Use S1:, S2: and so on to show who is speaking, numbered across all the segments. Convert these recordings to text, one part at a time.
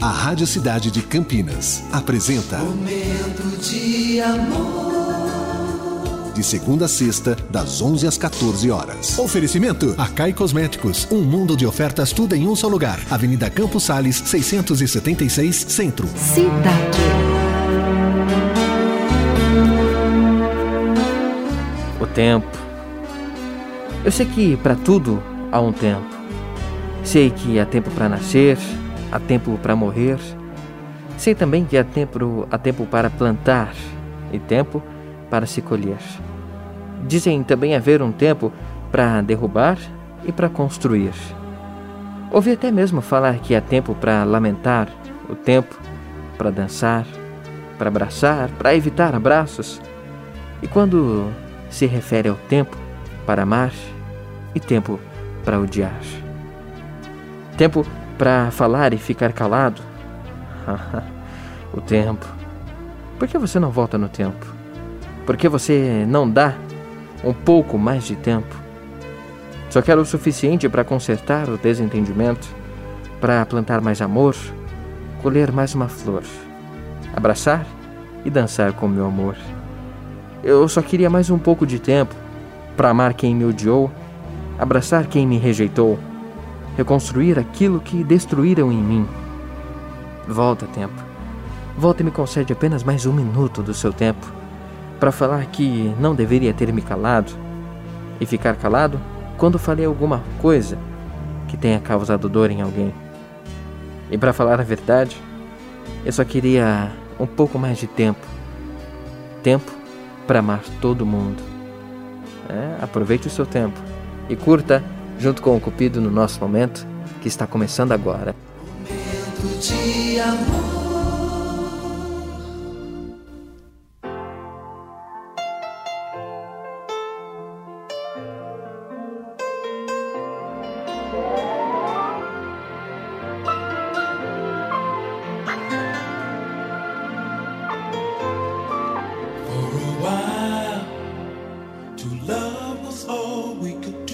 S1: A Rádio Cidade de Campinas apresenta
S2: Momento de amor.
S1: De segunda a sexta, das 11 às 14 horas.
S3: Oferecimento Acai Cosméticos, um mundo de ofertas tudo em um só lugar. Avenida Campos Sales, 676, Centro.
S4: Cidade.
S5: O tempo. Eu sei que para tudo há um tempo. Sei que há tempo para nascer, há tempo para morrer. Sei também que há tempo, há tempo para plantar e tempo para se colher. Dizem também haver um tempo para derrubar e para construir. Ouvi até mesmo falar que há tempo para lamentar, o tempo para dançar, para abraçar, para evitar abraços. E quando se refere ao tempo para amar e tempo para odiar. Tempo para falar e ficar calado. o tempo. Por que você não volta no tempo? Por que você não dá um pouco mais de tempo? Só quero o suficiente para consertar o desentendimento, para plantar mais amor, colher mais uma flor, abraçar e dançar com meu amor. Eu só queria mais um pouco de tempo para amar quem me odiou, abraçar quem me rejeitou reconstruir aquilo que destruíram em mim. Volta, tempo. Volta e me concede apenas mais um minuto do seu tempo para falar que não deveria ter me calado e ficar calado quando falei alguma coisa que tenha causado dor em alguém. E para falar a verdade, eu só queria um pouco mais de tempo. Tempo para amar todo mundo. É, aproveite o seu tempo e curta junto com o Cupido no nosso momento que está começando agora.
S2: Momento de amor. To love was all we could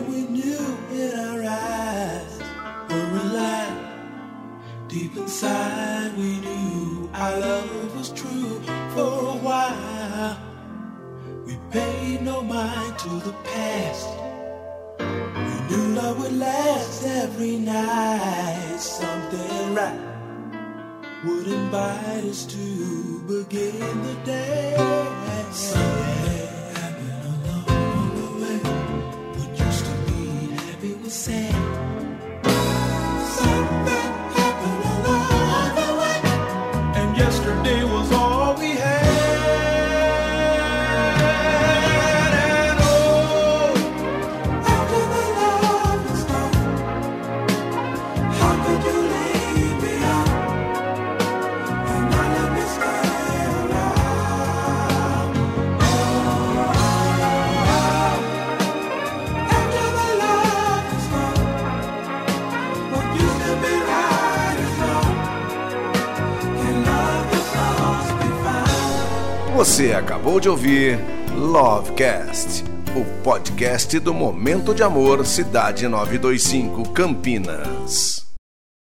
S2: we knew in our eyes were alive. Deep inside, we knew our love was true. For a while, we paid no mind to the past. We knew love would last every night. Something right would invite us to begin the day. Something yesterday
S1: Você acabou de ouvir Lovecast, o podcast do Momento de Amor Cidade 925 Campinas.